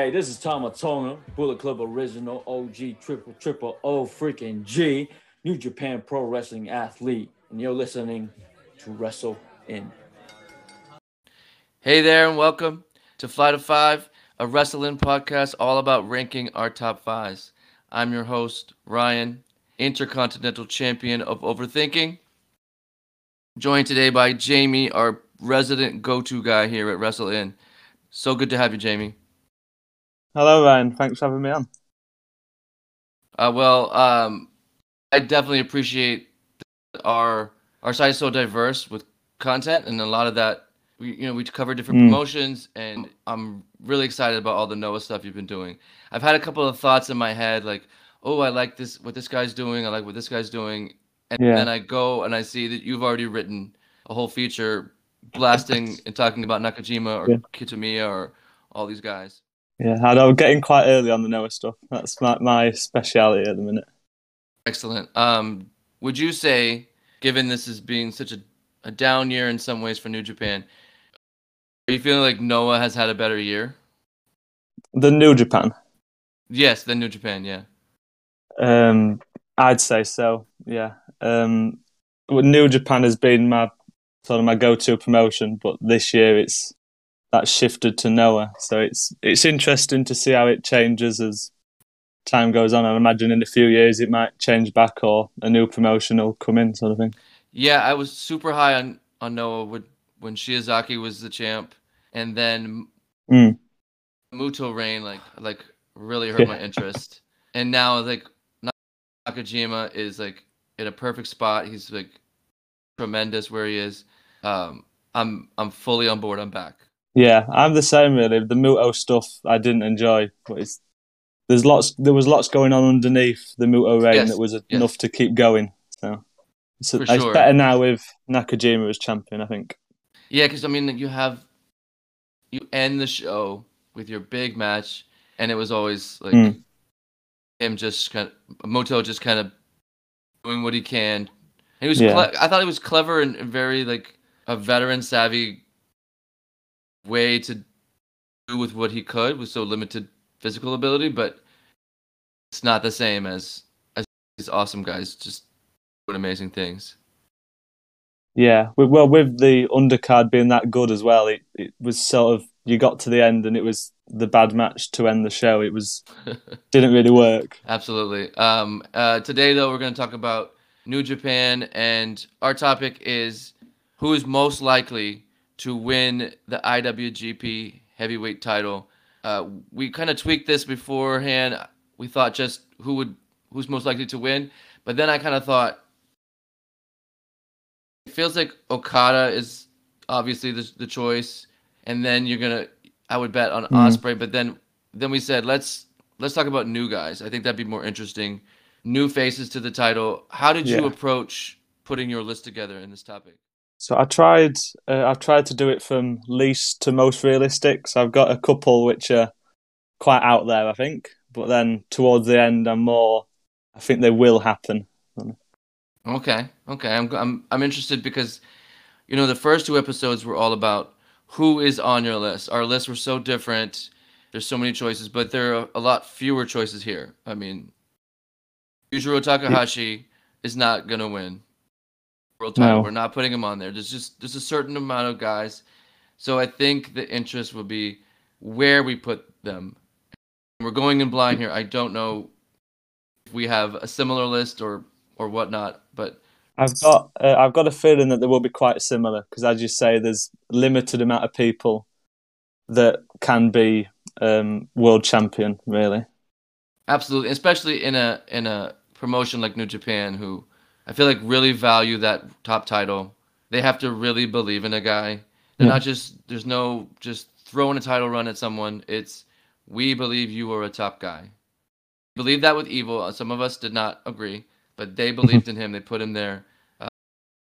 Hey, this is Tama Tonga, Bullet Club original, OG, triple, triple O, freaking G, New Japan Pro Wrestling athlete, and you're listening to Wrestle In. Hey there, and welcome to Fly to Five, a Wrestle In podcast all about ranking our top fives. I'm your host, Ryan, Intercontinental Champion of Overthinking, joined today by Jamie, our resident go to guy here at Wrestle In. So good to have you, Jamie. Hello, Ryan. Thanks for having me on. Uh, well, um, I definitely appreciate our our site is so diverse with content, and a lot of that we you know we cover different Mm. promotions, and I'm really excited about all the Noah stuff you've been doing. I've had a couple of thoughts in my head, like, oh, I like this what this guy's doing, I like what this guy's doing, and Yeah. then I go and I see that you've already written a whole feature blasting and talking about Nakajima or Yeah. Kitamiya or all these guys. Yeah, I know. Getting quite early on the Noah stuff. That's my my speciality at the minute. Excellent. Um, would you say, given this is being such a, a down year in some ways for New Japan, are you feeling like Noah has had a better year? The New Japan. Yes, than New Japan, yeah. Um, I'd say so. Yeah. Um, New Japan has been my sort of my go-to promotion, but this year it's that shifted to Noah. So it's it's interesting to see how it changes as time goes on. I imagine in a few years it might change back, or a new promotion will come in, sort of thing. Yeah, I was super high on, on Noah when, when Shiozaki was the champ, and then Mm. Muto reign like like really hurt Yeah. my interest. And now like Nakajima is like in a perfect spot. He's like tremendous where he is. Um, I'm I'm fully on board. I'm back. Yeah, I'm the same really. The Muto stuff I didn't enjoy, but it's there's lots there was lots going on underneath the Muto reign Yes, that was yes. enough to keep going. So it's, For it's sure. better now with Nakajima as champion, I think. Yeah, because I mean, you have you end the show with your big match, and it was always like Mm. him just kind of Muto just kind of doing what he can. And he was Yeah. cle- I thought he was clever and very like a veteran savvy way to do with what he could with so limited physical ability, but it's not the same as as these awesome guys just doing amazing things. Yeah, well, with the undercard being that good as well, it, it was sort of you got to the end and it was the bad match to end the show. It was didn't really work. Absolutely. Um, uh, today, though, we're going to talk about New Japan, and our topic is who is most likely to win the IWGP Heavyweight Title. Uh, we kind of tweaked this beforehand. We thought just who would who's most likely to win, but then I kind of thought it feels like Okada is obviously the the choice, and then you're gonna I would bet on Mhm. Ospreay, but then then we said let's let's talk about new guys. I think that'd be more interesting. New faces to the title. How did you approach putting your list together in this topic? So I tried. Uh, I've tried to do it from least to most realistic. So I've got a couple which are quite out there, I think. But then towards the end, I'm more. I think they will happen. Okay, okay. I'm I'm I'm interested because you know the first two episodes were all about who is on your list. Our lists were so different. There's so many choices, but there are a lot fewer choices here. I mean, Yujiro Takahashi is not gonna win world title. No. We're not putting him on there. There's just there's a certain amount of guys. So I think the interest will be where we put them. We're going in blind here. I don't know if we have a similar list or or whatnot, but I've got. Uh, I've got a feeling that they will be quite similar because, as you say, there's limited amount of people that can be um, world champion. Really. Absolutely, especially in a in a promotion like New Japan, who I feel like really value that top title. They have to really believe in a guy. They're Yeah. not just there's no just throwing a title run at someone. It's we believe you are a top guy. Believe that with Evil. Uh, Some of us did not agree, but they believed in him. They put him there. Uh,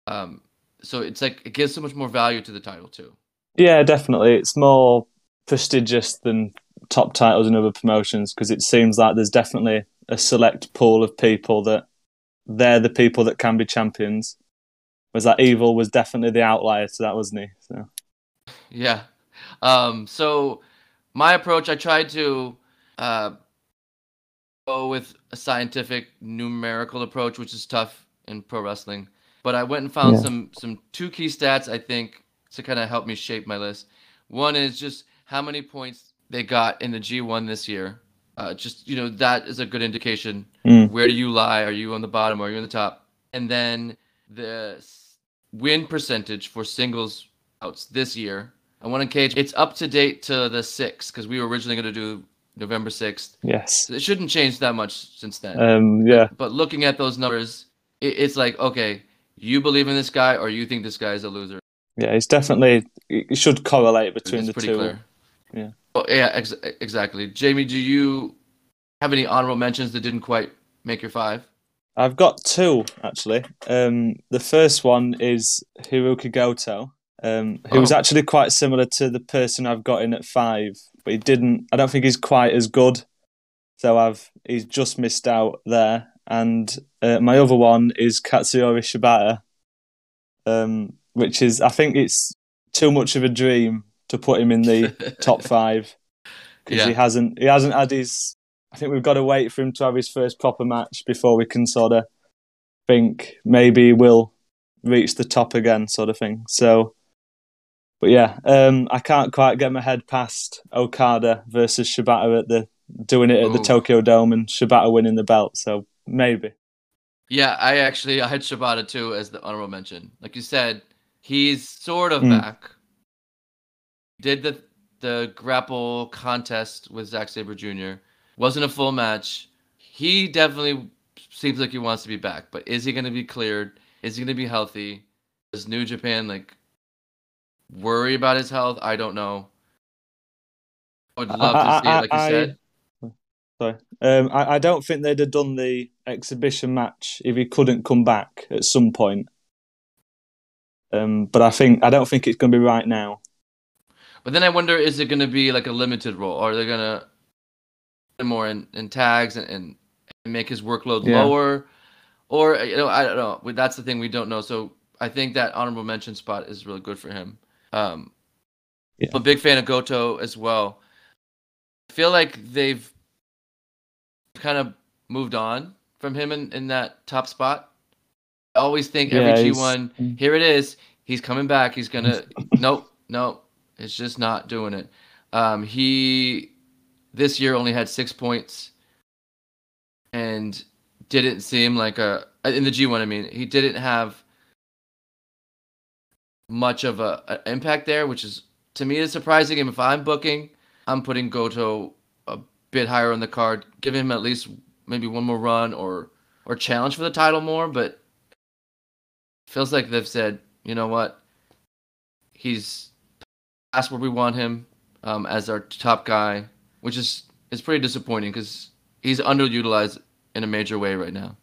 um, so it's like it gives so much more value to the title too. Yeah, definitely. It's more prestigious than top titles in other promotions because it seems like there's definitely a select pool of people that they're the people that can be champions. Was that Evil was definitely the outlier to that, wasn't he? So Yeah. Um, so my approach, I tried to uh, go with a scientific numerical approach, which is tough in pro wrestling. But I went and found Yeah. some some two key stats I think to kind of help me shape my list. One is just how many points they got in the G1 this year. Uh, just you know that is a good indication. Mm. Where do you lie? Are you on the bottom? Or are you on the top? And then the win percentage for singles outs this year. I want to cage. It's up to date to the sixth because we were originally going to do November sixth. Yes. It shouldn't change that much since then. Um, yeah. but looking at those numbers, it, it's like okay, you believe in this guy or you think this guy is a loser. Yeah. It's definitely it should correlate between It's the pretty two. clear. Yeah. Oh, yeah, ex- exactly. Jamie, do you have any honorable mentions that didn't quite make your five? I've got two actually. Um, the first one is Hiroki Goto, um, who was Oh. actually quite similar to the person I've got in at five, but he didn't. I don't think he's quite as good, so I've he's just missed out there. And uh, my other one is Katsuyori Shibata, um, which is I think it's too much of a dream to put him in the top five because Yeah. he hasn't he hasn't had his. I think we've got to wait for him to have his first proper match before we can sort of think maybe we'll reach the top again, sort of thing. So, but yeah, um, I can't quite get my head past Okada versus Shibata at the doing it at the Tokyo Dome and Shibata winning the belt. So maybe. Yeah, I actually I had Shibata too as the honorable mention. Like you said, he's sort of Mm. back. Did the the grapple contest with Zack Sabre Jr. wasn't a full match. He definitely seems like he wants to be back, but is he going to be cleared? Is he going to be healthy? Does New Japan like worry about his health? I don't know. I would love to see it, like you I- said. Sorry. Um, I, I don't think they'd have done the exhibition match if he couldn't come back at some point. Um, but I think I don't think it's going to be right now. But then I wonder, is it going to be like a limited role? Or are they going to put more in, in tags and, and make his workload Yeah. lower? Or, you know, I don't know. That's the thing we don't know. So I think that honorable mention spot is really good for him. Um, Yeah. I'm a big fan of Goto as well. I feel like they've kind of moved on from him in, in that top spot. I always think Yeah, every G1, here it is. He's coming back. He's gonna. nope, nope. It's just not doing it. Um, he this year only had six points, and didn't seem like a in the G1. I mean, he didn't have much of a, a impact there, which is to me is surprising. And if I'm booking, I'm putting Goto a bit higher on the card, give him at least maybe one more run or or challenge for the title more. But feels like they've said, you know what, he's past where we want him um, as our top guy, which is is pretty disappointing because he's underutilized in a major way right now.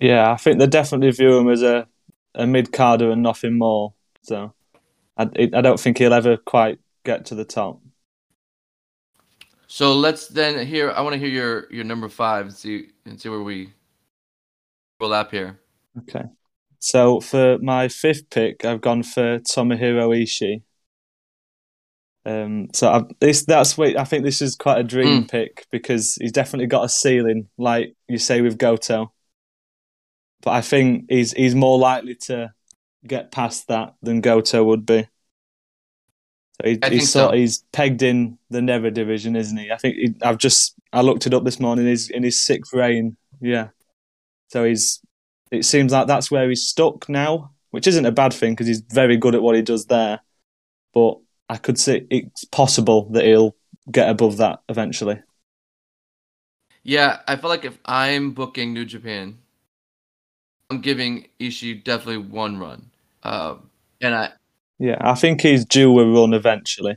Yeah, I think they definitely view him as a, a mid carder and nothing more. So I, I don't think he'll ever quite get to the top. So let's then hear. I want to hear your your number five and see and see where we overlap here. Okay. So for my fifth pick, I've gone for Tomohiro Ishii. Um, so I've, this that's what I think this is quite a dream pick because he's definitely got a ceiling, like you say with Goto. But I think he's he's more likely to get past that than Goto would be. So he, I he's sort so. he's pegged in the Never division, isn't he? I think he, I've just I looked it up this morning. He's in his sixth reign, yeah. So he's it seems like that's where he's stuck now, which isn't a bad thing because he's very good at what he does there. But I could see it's possible that he'll get above that eventually. Yeah, I feel like if I'm booking New Japan, I'm giving Ishii definitely one run. Um, and I Yeah, I think he's due a run eventually.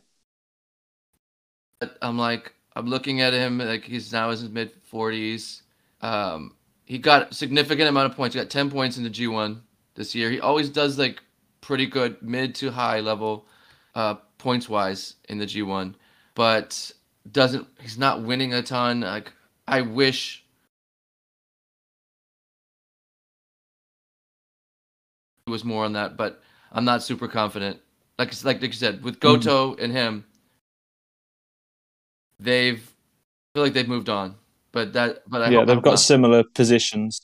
I'm like I'm looking at him like he's now in his mid 40s. Um, he got a significant amount of points. He got 10 points in the G1 this year. He always does like pretty good mid to high level uh, points wise in the G1, but doesn't he's not winning a ton. Like I wish it was more on that, but I'm not super confident like like like you said with Goto and him, they've I feel like they've moved on. But that but I yeah, they've got not. similar positions.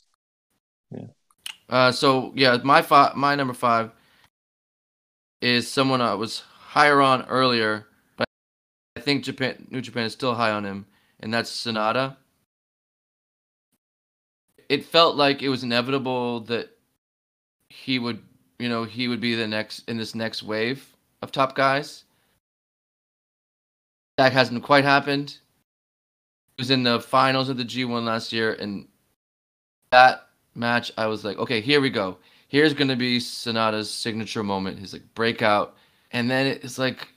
Yeah. Uh, so yeah, my five, my number five is someone I was higher on earlier, but I think Japan, New Japan is still high on him, and that's Sanada. It felt like it was inevitable that he would, you know, he would be the next in this next wave of top guys. That hasn't quite happened. Was in the finals of the G1 last year, and that match, I was like, okay, here we go. Here's gonna be Sanada's signature moment, his like breakout, and then it's like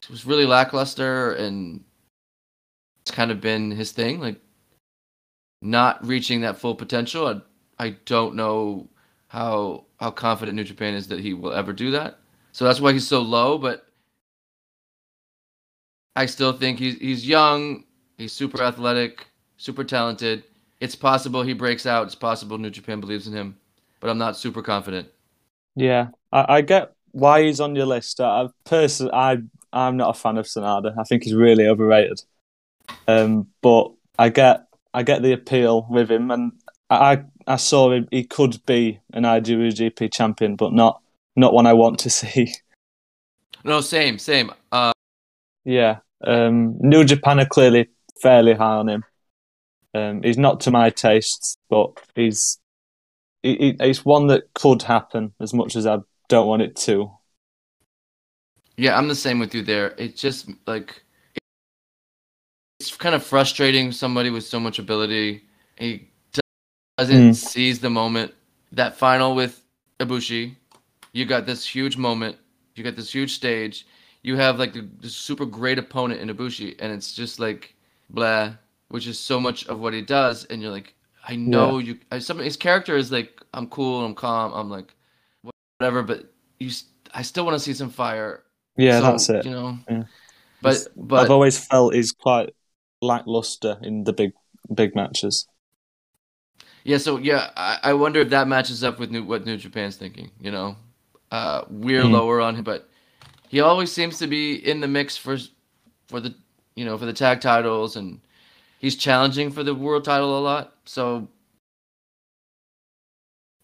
it was really lackluster, and it's kind of been his thing, like not reaching that full potential. I, I don't know how how confident New Japan is that he will ever do that. So that's why he's so low, but I still think he's he's young, he's super athletic, super talented. It's possible he breaks out. It's possible New Japan believes in him, but I'm not super confident. Yeah, I, I get why he's on your list. I personally, I I'm not a fan of Sanada. I think he's really overrated. Um, but I get I get the appeal with him, and I I saw him. He could be an IWGP champion, but not not one I want to see. No, same, same. Uh, Yeah, um, New Japan are clearly fairly high on him. Um, he's not to my tastes, but he's he, he, he's one that could happen as much as I don't want it to. yeah, I'm the same with you there. It's just like it's kind of frustrating. Somebody with so much ability, he doesn't Mm. seize the moment. That final with Ibushi, you got this huge moment. You got this huge stage. You have like the, super great opponent in Ibushi, and it's just like blah, which is so much of what he does. And you're like, I know you. I, some his character is like, I'm cool, I'm calm, I'm like, whatever. But you, I still want to see some fire. Yeah, So, that's it. You know, Yeah. but but I've always felt he's quite lackluster in the big big matches. Yeah, so yeah, I, I wonder if that matches up with new, what New Japan's thinking. You know, uh, we're Hmm. lower on him, but he always seems to be in the mix for for the you know for the tag titles, and he's challenging for the world title a lot. So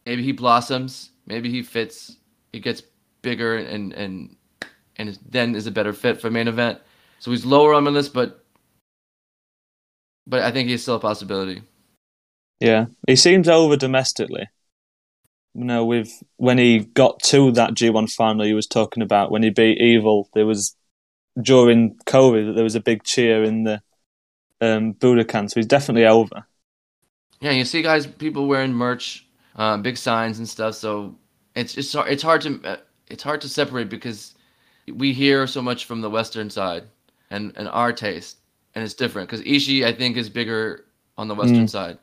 maybe he blossoms, maybe he fits, he gets bigger, and and and then is a better fit for main event. So he's lower on my list, but but I think he's still a possibility. Yeah, he seems over domestically. You know, with when he got to that G1 final he was talking about when he beat Evil, there was during COVID there was a big cheer in the um, Budokan, so he's definitely over. Yeah, you see guys, people wearing merch, uh, big signs and stuff. So it's it's hard, it's hard to uh, it's hard to separate because we hear so much from the Western side and and our taste, and it's different. Because Ishii, I think, is bigger on the Western Mm. side.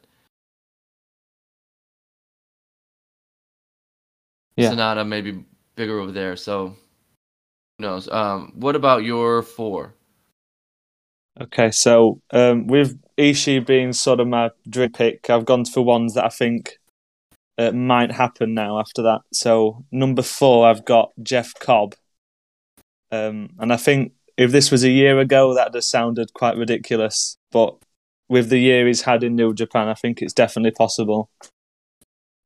Yeah. Sanada maybe bigger over there. So who knows? Um, what about your four? Okay, so um, with Ishii being sort of my dream pick, I've gone for ones that I think uh, might happen now after that. So number four, I've got Jeff Cobb, um, and I think if this was a year ago, that'd have sounded quite ridiculous. But with the year he's had in New Japan, I think it's definitely possible.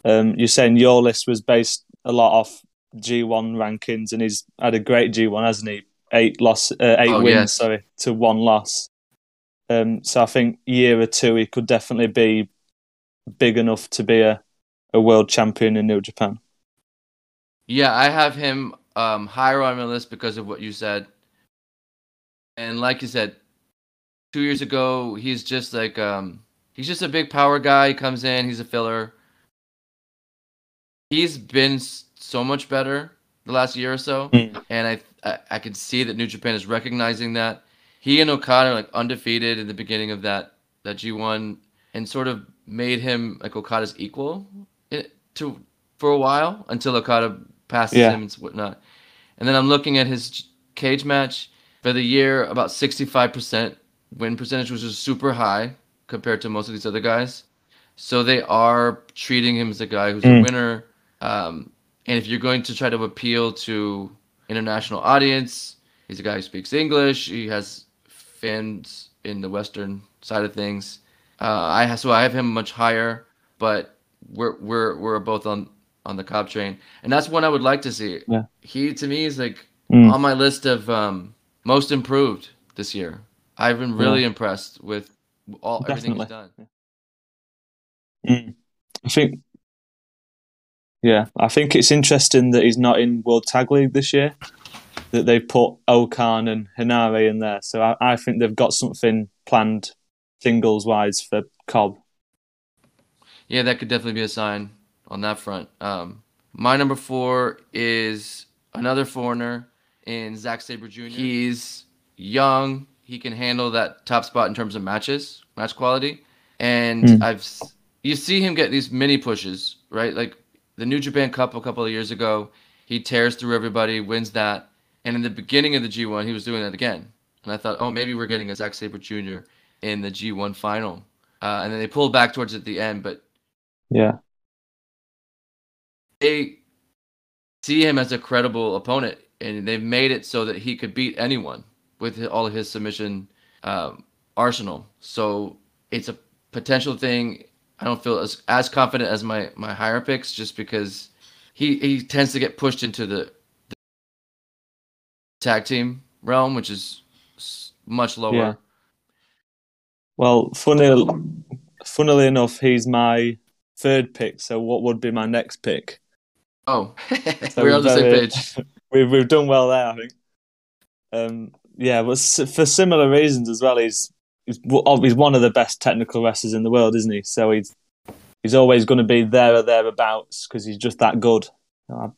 Um, you're saying your list was based a lot off G1 rankings, and he's had a great G1, hasn't he? Eight loss, uh, eight Oh, wins, yes. sorry, to one loss. Um, so I think year or two he could definitely be big enough to be a, a world champion in New Japan. Yeah, I have him um, higher on my list because of what you said. And like you said, two years ago, he's just like um, he's just a big power guy. He comes in, he's a filler. He's been so much better the last year or so, Mm. and I, I I can see that New Japan is recognizing that. He and Okada are like undefeated in the beginning of that that G1, and sort of made him like Okada's equal in, to for a while until Okada passes Yeah. him and whatnot. And then I'm looking at his Cagematch for the year, about 65% win percentage, which is super high compared to most of these other guys. So they are treating him as a guy who's a Mm. winner. Um, And if you're going to try to appeal to international audience, he's a guy who speaks English. He has fans in the Western side of things. Uh, I so I have him much higher, but we're we're we're both on on the Cobb train, and that's one I would like to see. Yeah. He to me is like Mm. on my list of um, most improved this year. I've been really Yeah. impressed with all everything he's done. Definitely. Mm. I think, yeah, I think it's interesting that he's not in World Tag League this year. That they put O-Khan and Henare in there, so I, I think they've got something planned singles wise for Cobb. Yeah, that could definitely be a sign on that front. Um, my number four is another foreigner in Zack Sabre Jr. He's young. He can handle that top spot in terms of matches, match quality. And Mm. I've you see him get these mini pushes, right? Like the New Japan Cup a couple of years ago, he tears through everybody, wins that. And in the beginning of the G1, he was doing that again. And I thought, oh, maybe we're getting a Zack Sabre Jr. in the G1 final. Uh, and then they pulled back towards at the end, but Yeah, they see him as a credible opponent, and they've made it so that he could beat anyone with all of his submission um, arsenal. So it's a potential thing. I don't feel as as confident as my my higher picks, just because he he tends to get pushed into the, the tag team realm, which is much lower. Yeah. Well, funny, funnily enough, he's my third pick. So what would be my next pick? Oh, So we're on the same page. We've we've done well there, I think. Um, yeah, but for similar reasons as well. He's he's oh, he's one of the best technical wrestlers in the world, isn't he? So he's he's always going to be there or thereabouts because he's just that good. Uh,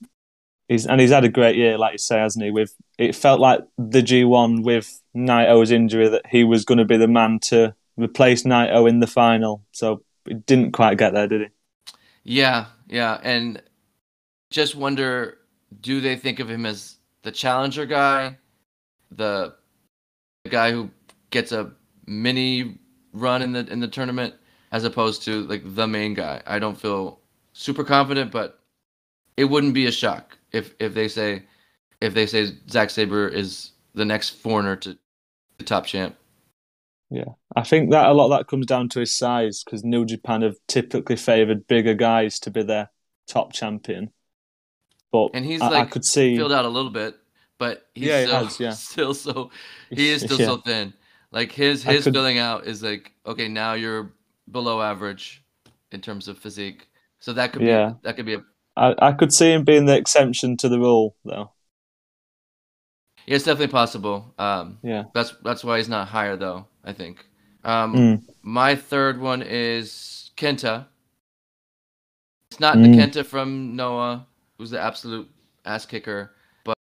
he's and he's had a great year, like you say, hasn't he? With it felt like the G one with Naito's injury that he was going to be the man to replace Naito in the final. So he didn't quite get there, did he? Yeah, yeah, and just wonder, do they think of him as the challenger guy, the guy who gets a mini run in the in the tournament, as opposed to like the main guy? I don't feel super confident, but it wouldn't be a shock if if they say if they say Zack Sabre is the next foreigner to the top champ. Yeah, I think that a lot of that comes down to his size because New Japan have typically favoured bigger guys to be their top champion. But And he's I, I like could see, filled out a little bit, but he's Yeah, he still, has, yeah. still so he is still Yeah. so thin. Like his his could- filling out is like okay, now you're below average in terms of physique. So that could Yeah. be that could be a I, I could see him being the exception to the rule, though. yeah, it's definitely possible. Um, Yeah. that's that's why he's not higher though. I think. Um, Mm. my third one is Kenta. It's not Mm. the Kenta from Noah, who's the absolute ass kicker, but,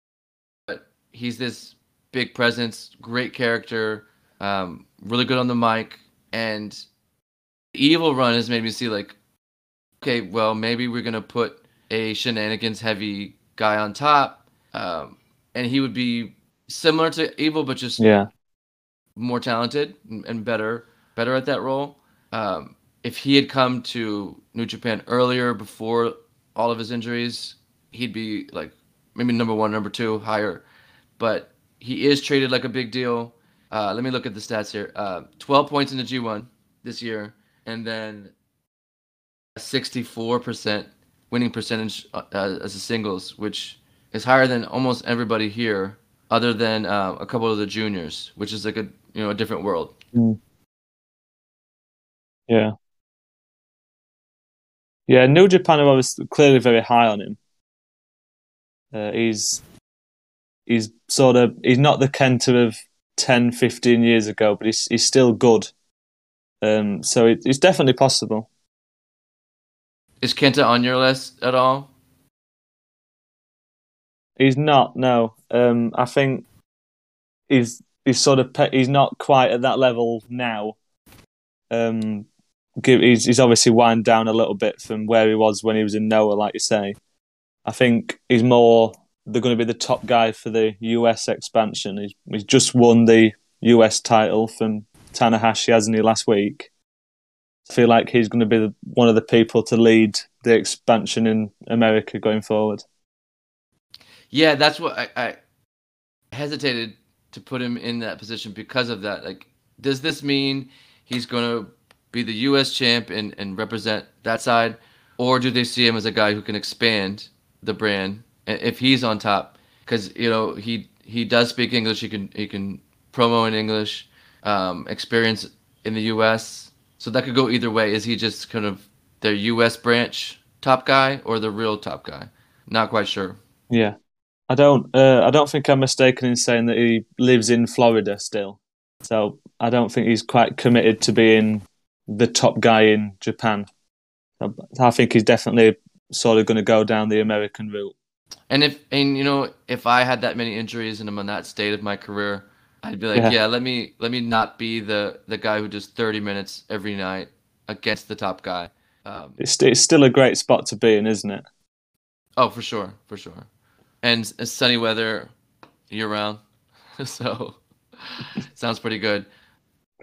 but he's this big presence, great character, um, really good on the mic, and the Evil Run has made me see like, okay, well maybe we're gonna put a shenanigans heavy guy on top, um, and he would be similar to Evil, but just Yeah. more talented and better better at that role. Um, if he had come to New Japan earlier before all of his injuries, he'd be like maybe number one, number two, higher. But he is traded like a big deal. Uh, let me look at the stats here. Uh, 12 points in the G1 this year, and then 64% winning percentage uh, uh, as a singles, which is higher than almost everybody here, other than uh, a couple of the juniors, which is like a you know a different world. Yeah. Yeah, New Japan are clearly very high on him. Uh, he's he's sort of he's not the Kenta of 10, 15 years ago, but he's he's still good. Um, so it, it's definitely possible. Is Kenta on your list at all? He's not. No, um, I think he's he's sort of pe- he's not quite at that level now. Um, he's he's obviously wind down a little bit from where he was when he was in Noah, like you say. I think he's more. They're going to be the top guy for the US expansion. He's he's just won the US title from Tanahashi, hasn't he, last week? I feel like he's going to be the, one of the people to lead the expansion in America going forward. Yeah, that's what I, I hesitated to put him in that position because of that. Like, does this mean he's going to be the U.S. champ and, and represent that side, or do they see him as a guy who can expand the brand if he's on top? Because you know he he does speak English. He can he can promo in English, um, experience in the U.S. So that could go either way. Is he just kind of their U.S. branch top guy or the real top guy? Not quite sure. Yeah, I don't. Uh, I don't think I'm mistaken in saying that he lives in Florida still. So I don't think he's quite committed to being the top guy in Japan. I think he's definitely sort of going to go down the American route. And if and you know if I had that many injuries and I'm in that state of my career, I'd be like, yeah. yeah, let me let me not be the the guy who does 30 minutes every night against the top guy. Um, it's it's still a great spot to be in, isn't it? Oh, for sure, for sure. And it's sunny weather year round, so sounds pretty good.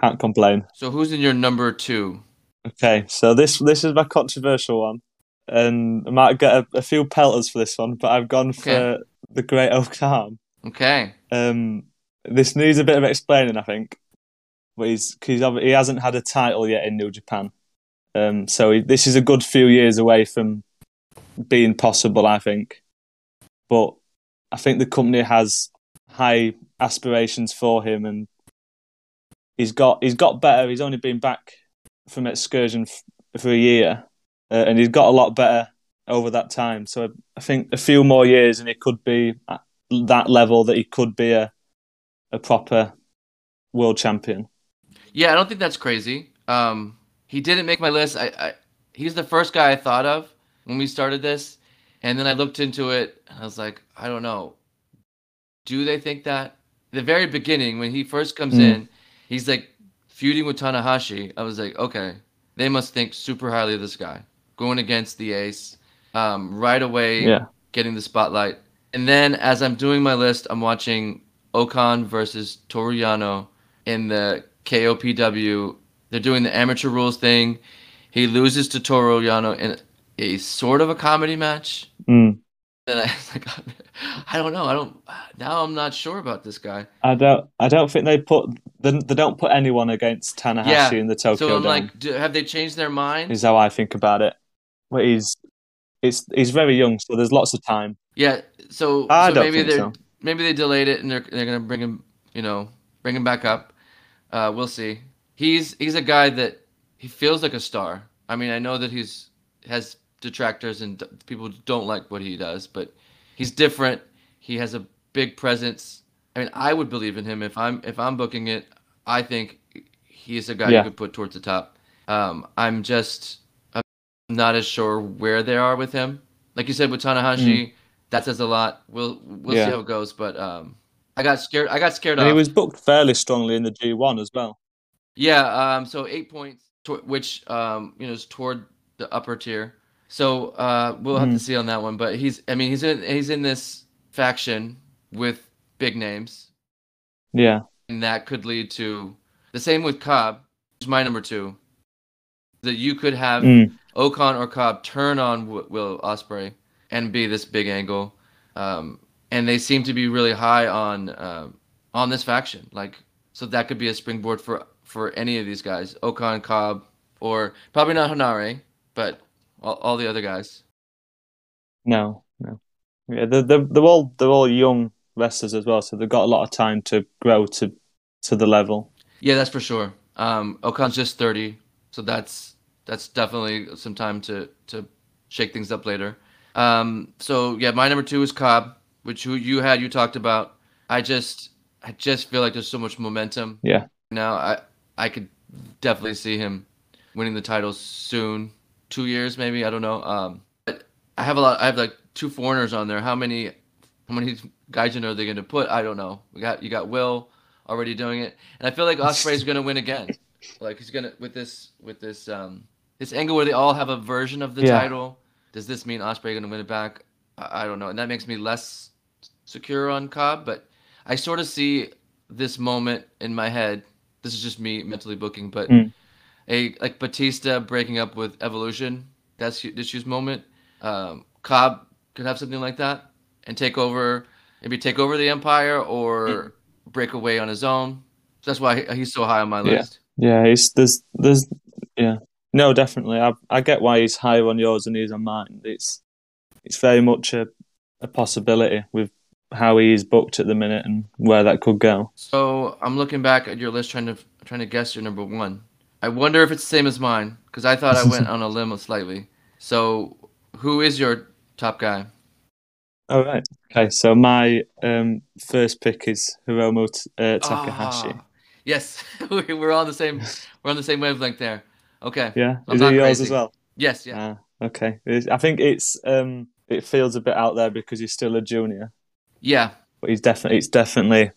Can't complain. So who's in your number two? Okay, so this this is my controversial one, and I might get a, a few pelters for this one, but I've gone for okay. the Great O-Khan. Okay. Um, this needs a bit of explaining, I think. But he's cause he hasn't had a title yet in New Japan, um, so he, this is a good few years away from being possible, I think. But I think the company has high aspirations for him, and he's got he's got better. He's only been back from excursion f- for a year, uh, and he's got a lot better over that time. So I think a few more years, and he could be at that level that he could be a a proper world champion. Yeah, I don't think that's crazy. Um, he didn't make my list. I, I he's the first guy I thought of when we started this, and then I looked into it. and I was like, I don't know. Do they think that? The very beginning, when he first comes mm. in, he's like feuding with Tanahashi, I was like, okay, they must think super highly of this guy. Going against the ace, um, right away, yeah. getting the spotlight. And then as I'm doing my list, I'm watching O-Khan versus Toru Yano in the KOPW. They're doing the amateur rules thing. He loses to Toru Yano in a sort of a comedy match. Mm. And I like, I don't know. I don't. Now I'm not sure about this guy. I don't. I don't think they put. They, they don't put anyone against Tanahashi yeah. in the Tokyo So I'm like, do, have they changed their mind? Is how I think about it. But he's, it's he's very young, so there's lots of time. Yeah. So, I so don't maybe they so. maybe they delayed it and they're they're gonna bring him. You know, bring him back up. Uh, we'll see. He's he's a guy that he feels like a star. I mean, I know that he's has detractors and people don't like what he does, but he's different. He has a big presence. I mean, I would believe in him if I'm if I'm booking it. I think he's a guy yeah. you could put towards the top. Um, I'm just not as sure where they are with him. Like you said with Tanahashi, mm. that says a lot. We'll we'll yeah. see how it goes, but um, I got scared. I got scared. And off. he was booked fairly strongly in the G1 as well. Yeah. Um. So eight points, which um, you know, is toward the upper tier. So uh, we'll have mm. to see on that one. But he's, I mean, he's in he's in this faction with big names. Yeah, and that could lead to the same with Cobb. Who's my number two. That you could have mm. O-Khan or Cobb turn on Will Ospreay and be this big angle, um, and they seem to be really high on uh, on this faction. Like, so that could be a springboard for for any of these guys, O-Khan, Cobb, or probably not Henare, but all, all the other guys. No, no. Yeah, they're, they're, they're all they're all young wrestlers as well, so they've got a lot of time to grow to to the level. Yeah, that's for sure. Um, O-Khan's just thirty, so that's that's definitely some time to to shake things up later. Um, so yeah, my number two is Cobb, which who you had you talked about. I just I just feel like there's so much momentum. Yeah. Now I I could definitely see him winning the title soon two years maybe. I don't know. Um, but I have a lot. I have like two foreigners on there. How many? How many guys you know they're going to put? I don't know. We got you got Will already doing it, and I feel like Ospreay's going to win again. Like he's gonna with this with this um this angle where they all have a version of the yeah. title. Does this mean Ospreay going to win it back? I, I don't know, and that makes me less secure on Cobb. But I sort of see this moment in my head. This is just me mentally booking, but. Mm a like Batista breaking up with Evolution. That's this year's moment. Um, Cobb could have something like that, and take over, maybe take over the empire or break away on his own. So that's why he's so high on my list. Yeah, yeah he's there's there's yeah. No, definitely. I I get why he's higher on yours than he is on mine. It's it's very much a a possibility with how he is booked at the minute and where that could go. So I'm looking back at your list, trying to trying to guess your number one. I wonder if it's the same as mine because I thought I went on a limb slightly. So who is your top guy? All right. Okay, so my um, first pick is Hiromu uh, Takahashi. Ah, yes, we're on the same we're on the same wavelength there. Okay. Yeah, I'm is it yours crazy. as well? Yes. Yeah. Ah, okay. It's- I think it's um, it feels a bit out there because he's still a junior, Yeah. but he's definitely it's definitely.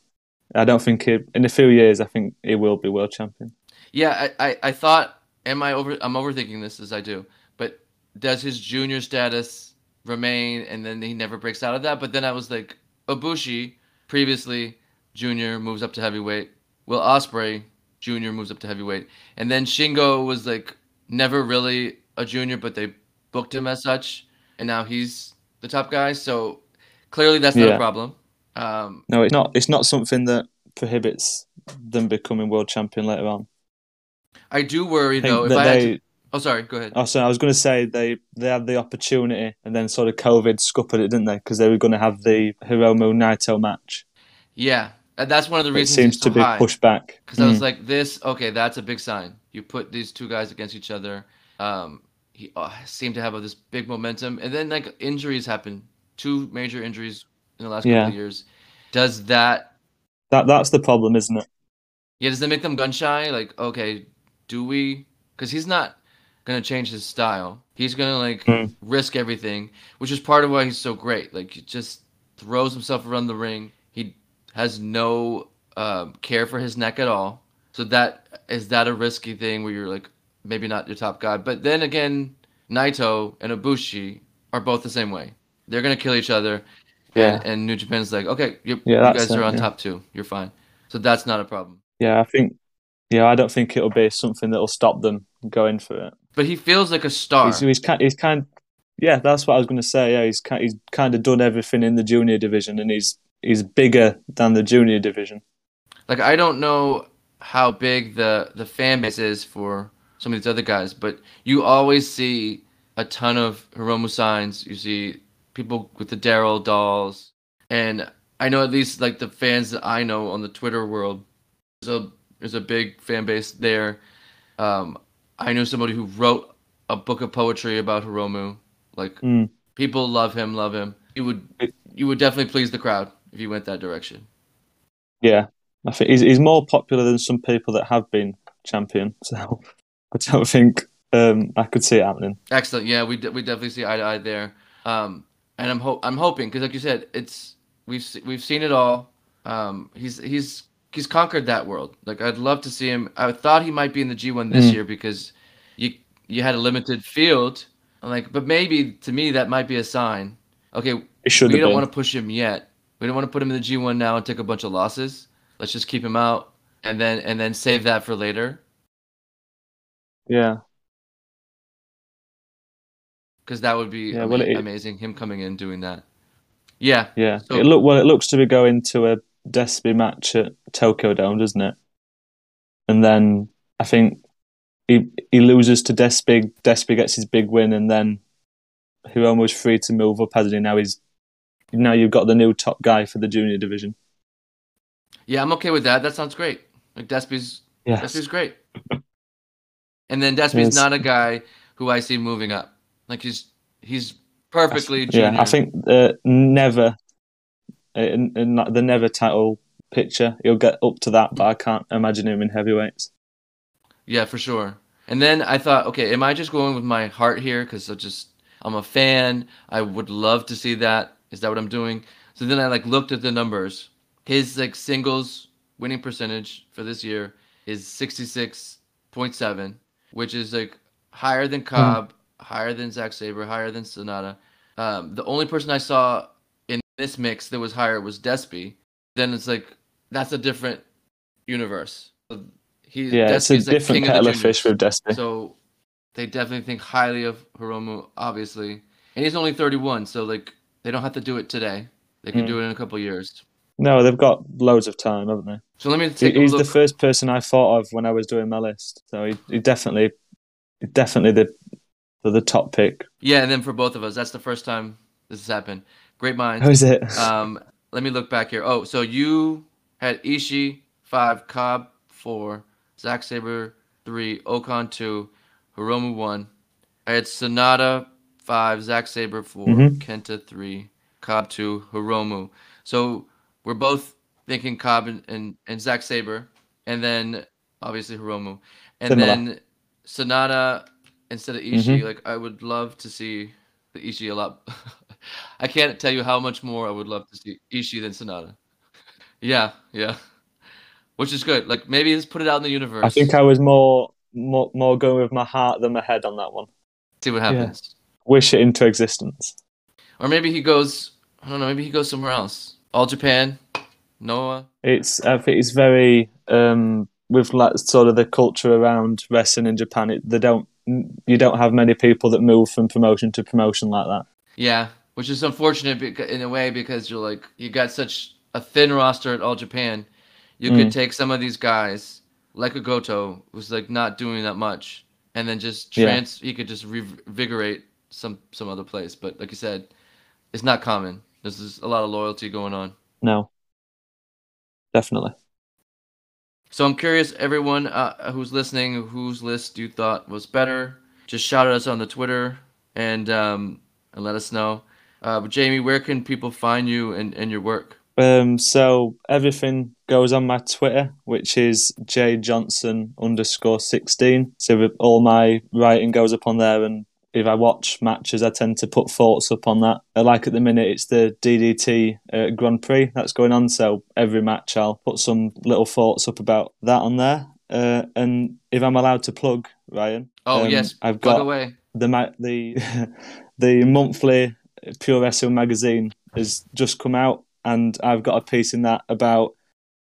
I don't think he, in a few years. I think he will be world champion. Yeah. I, I, I thought. Am I over? I'm overthinking this as I do. But does his junior status remain, and then he never breaks out of that? But then I was like, Ibushi, previously junior, moves up to heavyweight. Will Ospreay, junior, moves up to heavyweight, and then Shingo was like never really a junior, but they booked him as such, and now he's the top guy. So clearly, that's not a problem. Um, No, it's not. It's not something that prohibits them becoming world champion later on. I do worry I though. If I had they. to, oh, sorry. Go ahead. Oh, sorry, I was going to say they they had the opportunity, and then sort of COVID scuppered it, didn't they? Because they were going to have the Hiromu Naito match. Yeah, and that's one of the reasons It seems so to be high. pushed back. Because I was Mm. like, this, okay, that's a big sign. You put these two guys against each other. Um, he uh, seemed to have this big momentum, and then like injuries happen. Two major injuries in the last Yeah. couple of years. Does that? that that's the problem, isn't it? Yeah, does that make them gun shy? Like, okay, do we? Because he's not gonna change his style. He's gonna like Mm. risk everything, which is part of why he's so great. Like, he just throws himself around the ring. Has no um, care for his neck at all. So that is that a risky thing where you're like maybe not your top guy, but then again, Naito and Ibushi are both the same way. They're gonna kill each other. Yeah. And, and New Japan's like, okay, you, Yeah, you guys are it, on yeah. top two. You're fine. So that's not a problem. Yeah, I think. Yeah, I don't think it'll be something that'll stop them going for it. But he feels like a star. He's, he's kind. He's kind. Yeah, that's what I was going to say. Yeah, he's kind. He's kind of done everything in the junior division, and he's he's bigger than the junior division. Like I don't know how big the the fan base is for some of these other guys, but you always see a ton of Hiromu signs. You see people with the Daryl dolls, and I know at least like the fans that I know on the Twitter world, there's a there's a big fan base there. Um, I knew somebody who wrote a book of poetry about Hiromu. Like Mm. people love him, love him. You would you would definitely please the crowd if you went that direction. Yeah, I think he's he's more popular than some people that have been champion. So I don't think um, I could see it happening. Excellent. Yeah, we de- we definitely see eye to eye there. Um, and I'm hope I'm hoping because like you said, it's we've se- we've seen it all. Um, he's he's he's conquered that world. Like I'd love to see him. I thought he might be in the G1 this Mm. year because you you had a limited field. I'm like, but maybe to me that might be a sign. Okay, It should we don't been. want to push him yet. We don't want to put him in the G1 now and take a bunch of losses. Let's just keep him out and then and then save that for later Yeah, because that would be Yeah, well, it- amazing. Him coming in doing that. Yeah, yeah. So- it look well. It looks to be going to a Despy match at Tokyo Dome, doesn't it? And then I think he he loses to Despy. Despy gets his big win, and then Hiromu's free to move up, hasn't he? Now he's now you've got the new top guy for the junior division. Yeah, I'm okay with that. That sounds great. Like Despy's Yes. Despy's great. And then Despy's Yes. not a guy who I see moving up. Like he's he's perfectly junior. Yeah, I think uh, never in, in like the never title picture he'll get up to that, but I can't imagine him in heavyweights. Yeah, for sure. And then I thought, okay, am I just going with my heart here because I just I'm a fan. I would love to see that. Is that what I'm doing? So then I like looked at the numbers. His like singles winning percentage for this year is 66.7, which is like higher than Cobb, higher than Zack Sabre, higher than Sanada. Um, the only person I saw in this mix that was higher was Despy. Then it's like that's a different universe. He, Yeah, it's a like, different king of of fish with Despy. So they definitely think highly of Hiromu, obviously. And he's only 31, so like they don't have to do it today. They can Mm. do it in a couple years. No, they've got loads of time, haven't they? So let me He- take a He's the first person I thought of when I was doing my list. So he, he definitely, definitely the the, the top pick. yeah, and then for both of us, that's the first time this has happened. Great minds. How is it? Um, let me look back here. Oh, so you had Ishii five, Cobb four, Zack Sabre three, O-Khan two, Hiromu one. I had Sanada five, Zack Sabre 4 Mhm. Kenta three, Cobb two, Hiromu. So we're both thinking Cobb and, and, and Zack Sabre, and then obviously Hiromu, and Similar. then Sanada instead of Ishii. Mhm. Like I would love to see the Ishii a lot. I can't tell you how much more I would love to see Ishii than Sanada. yeah, yeah. Which is good. Like maybe just put it out in the universe. I think I was more, more, more going with my heart than my head on that one. see what happens. Wish it into existence. Or maybe he goes. I don't know. Maybe he goes somewhere else. All Japan, Noah. It's I think it's very um, with like sort of the culture around wrestling in Japan. It, they don't you don't have many people that move from promotion to promotion like that. Yeah, which is unfortunate beca- in a way because you're like you got such a thin roster at All Japan. You could Mm. take some of these guys like a Goto who's like not doing that much, and then just Yeah. trans. He could just revigorate some some other place. But like you said, it's not common. There's a lot of loyalty going on. No, definitely. So I'm curious, everyone uh, who's listening, whose list you thought was better. Just shout at us on the Twitter and um, and let us know. Uh, but Jamie, where can people find you and, and your work? Um, so everything goes on my Twitter, which is J Johnson underscore sixteen. So all my writing goes up on there, and if I watch matches, I tend to put thoughts up on that. Uh, Like at the minute, it's the DDT uh, Grand Prix that's going on. So every match, I'll put some little thoughts up about that on there. Uh, and if I'm allowed to plug, Ryan, Oh um, yes, I've got away. the ma- the the monthly Puroresu magazine has just come out, and I've got a piece in that about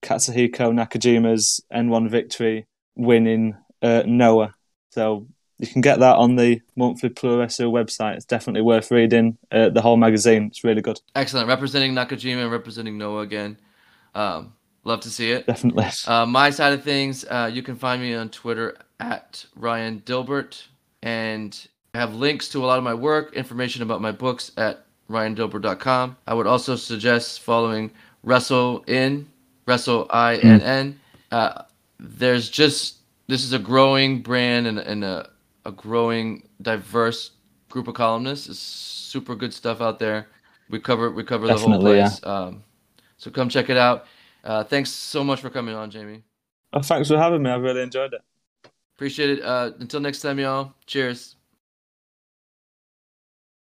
Katsuhiko Nakajima's N1 victory winning uh, Noah. So you can get that on the monthly Pure website. It's definitely worth reading. Uh, the whole magazine, it's really good. Excellent, representing Nakajima and representing Noah again. Um, love to see it. Definitely. Uh, my side of things, uh, you can find me on Twitter at Ryan Dilbert, and I have links to a lot of my work, information about my books at ryandilbert.com. I would also suggest following Wrestle In, Wrestle I N N. Uh, There's just this is a growing brand and, and a, a growing diverse group of columnists. It's super good stuff out there. We cover we cover the whole Definitely, yeah. place. Um, so come check it out. Uh, thanks so much for coming on, Jamie. Oh, thanks for having me. I've really enjoyed it. Appreciate it. Uh, until next time, y'all. Cheers.